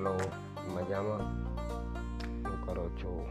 Hello મજામાં. શું કરો છો?